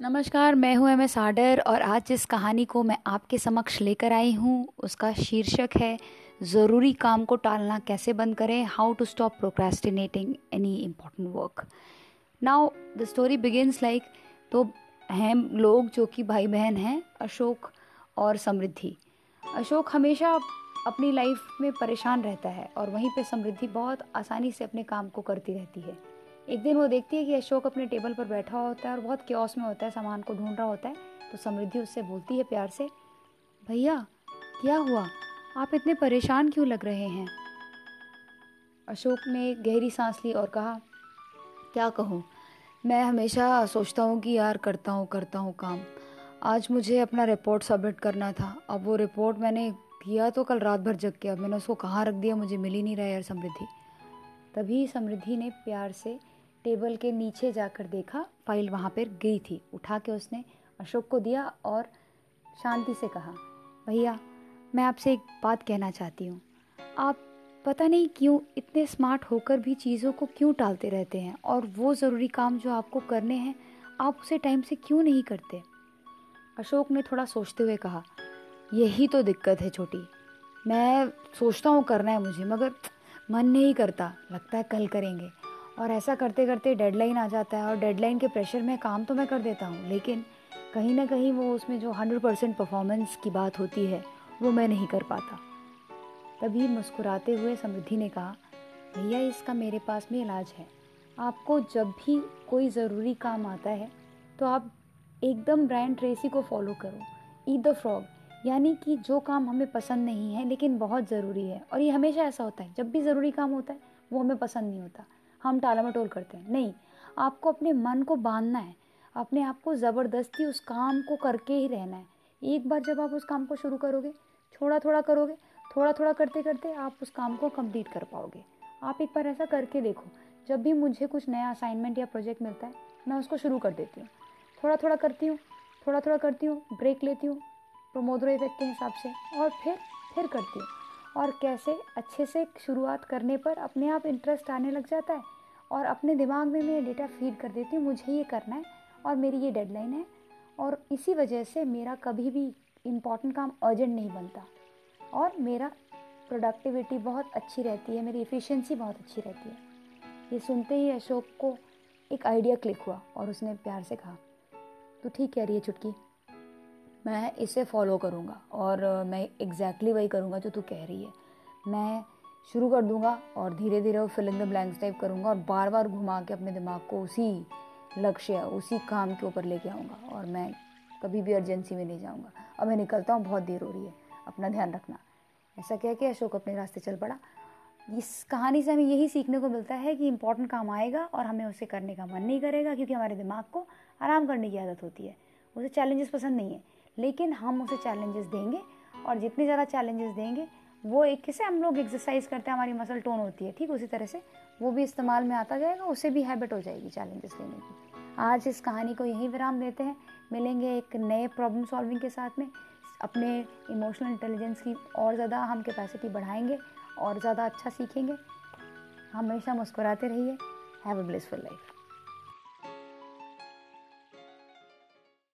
नमस्कार, मैं हूँ एम एस आडर और आज जिस कहानी को मैं आपके समक्ष लेकर आई हूँ, उसका शीर्षक है, ज़रूरी काम को टालना कैसे बंद करें? How to stop procrastinating any important work now the story begins like तो हैं लोग जो कि भाई बहन हैं, अशोक और समृद्धि। अशोक हमेशा अपनी लाइफ में परेशान रहता है और वहीं पे समृद्धि बहुत आसानी से अपने काम को करती रहती है। एक दिन वो देखती है कि अशोक अपने टेबल पर बैठा होता है और बहुत क्योस में होता है, सामान को ढूंढ रहा होता है तो समृद्धि उससे बोलती है प्यार से, भैया, क्या हुआ? आप इतने परेशान क्यों लग रहे हैं? अशोक ने गहरी सांस ली और कहा, क्या कहूँ? मैं हमेशा सोचता हूँ कि यार करता हूँ करता हूँ काम। आज मुझे अपना रिपोर्ट सबमिट करना था। अब वो रिपोर्ट मैंने किया तो कल रात भर जग के, अब मैंने उसको कहाँ रख दिया? मुझे मिल ही नहीं रहा यार समृद्धि। तभी समृद्धि ने प्यार से टेबल के नीचे जाकर देखा, फ़ाइल वहाँ पर गई थी। उठा के उसने अशोक को दिया और शांति से कहा, भैया, मैं आपसे एक बात कहना चाहती हूँ। आप पता नहीं क्यों इतने स्मार्ट होकर भी चीज़ों को क्यों टालते रहते हैं? और वो ज़रूरी काम जो आपको करने हैं, आप उसे टाइम से क्यों नहीं करते? अशोक ने थोड़ा सोचते हुए कहा, यही तो दिक्कत है छोटी। मैं सोचता हूँ करना है मुझे, मगर मन नहीं करता, लगता है कल करेंगे। और ऐसा करते करते डेडलाइन आ जाता है और डेडलाइन के प्रेशर में काम तो मैं कर देता हूँ, लेकिन कहीं ना कहीं वो उसमें जो हंड्रेड परसेंट परफॉर्मेंस की बात होती है, वो मैं नहीं कर पाता। तभी मुस्कुराते हुए समृद्धि ने कहा, भैया, इसका मेरे पास में इलाज है। आपको जब भी कोई ज़रूरी काम आता है तो आप एकदम ब्रांड ट्रेसी को फॉलो करो। ईद द फ्रॉग यानी कि जो काम हमें पसंद नहीं है, लेकिन बहुत ज़रूरी है। और ये हमेशा ऐसा होता है, जब भी ज़रूरी काम होता है, वो हमें पसंद नहीं होता। हम टाला मटोल करते हैं। नहीं, आपको अपने मन को बांधना है। अपने आप को ज़बरदस्ती उस काम को करके ही रहना है। एक बार जब आप उस काम को शुरू करोगे थोड़ा थोड़ा करोगे थोड़ा थोड़ा करते करते आप उस काम को कंप्लीट कर पाओगे। आप एक बार ऐसा करके देखो, जब भी मुझे कुछ नया असाइनमेंट या प्रोजेक्ट मिलता है, मैं उसको शुरू कर देती हूँ। थोड़ा थोड़ा करती हूँ थोड़ा थोड़ा करती हूँ ब्रेक लेती हूँ प्रमोदरो इफ़ेक्ट के हिसाब से और फिर फिर करती हूँ। और कैसे, अच्छे से शुरुआत करने पर अपने आप इंटरेस्ट आने लग जाता है और अपने दिमाग में मैं ये डेटा फ़ीड कर देती हूँ, मुझे ये करना है और मेरी ये डेडलाइन है और इसी वजह से मेरा कभी भी इंपॉर्टेंट काम अर्जेंट नहीं बनता और मेरा प्रोडक्टिविटी बहुत अच्छी रहती है, मेरी एफिशिएंसी बहुत अच्छी रहती है। ये सुनते ही अशोक को एक आइडिया क्लिक हुआ और उसने प्यार से कहा तो ठीक कह रही है चुटकी? मैं इसे फॉलो करूँगा और मैं एग्जैक्टली exactly वही करूँगा जो तू कह रही है। मैं शुरू कर दूँगा और धीरे धीरे वो fill in the blanks type करूँगा और बार बार घुमा के अपने दिमाग को उसी लक्ष्य उसी काम के ऊपर लेके आऊँगा और मैं कभी भी अर्जेंसी में नहीं जाऊँगा। अब मैं निकलता हूँ, बहुत देर हो रही है, अपना ध्यान रखना। ऐसा कह के अशोक अपने रास्ते चल पड़ा। इस कहानी से हमें यही सीखने को मिलता है कि इंपॉर्टेंट काम आएगा और हमें उसे करने का मन नहीं करेगा क्योंकि हमारे दिमाग को आराम करने की आदत होती है। उसे चैलेंजेस पसंद नहीं है। लेकिन हम उसे चैलेंजेस देंगे और जितने ज़्यादा चैलेंजेस देंगे, वो एक किसे हम लोग एक्सरसाइज करते हैं, हमारी मसल टोन होती है, ठीक उसी तरह से, वो भी इस्तेमाल में आता जाएगा उसे भी हैबिट हो जाएगी चैलेंजेस लेने की। आज इस कहानी को यहीं विराम देते हैं, मिलेंगे एक नए प्रॉब्लम सॉल्विंग के साथ में, अपने इमोशनल इंटेलिजेंस की और ज़्यादा हम कैपेसिटी बढ़ाएँगे और ज़्यादा अच्छा सीखेंगे। हमेशा मुस्कुराते रहिए हैव अ ब्लिसफुल लाइफ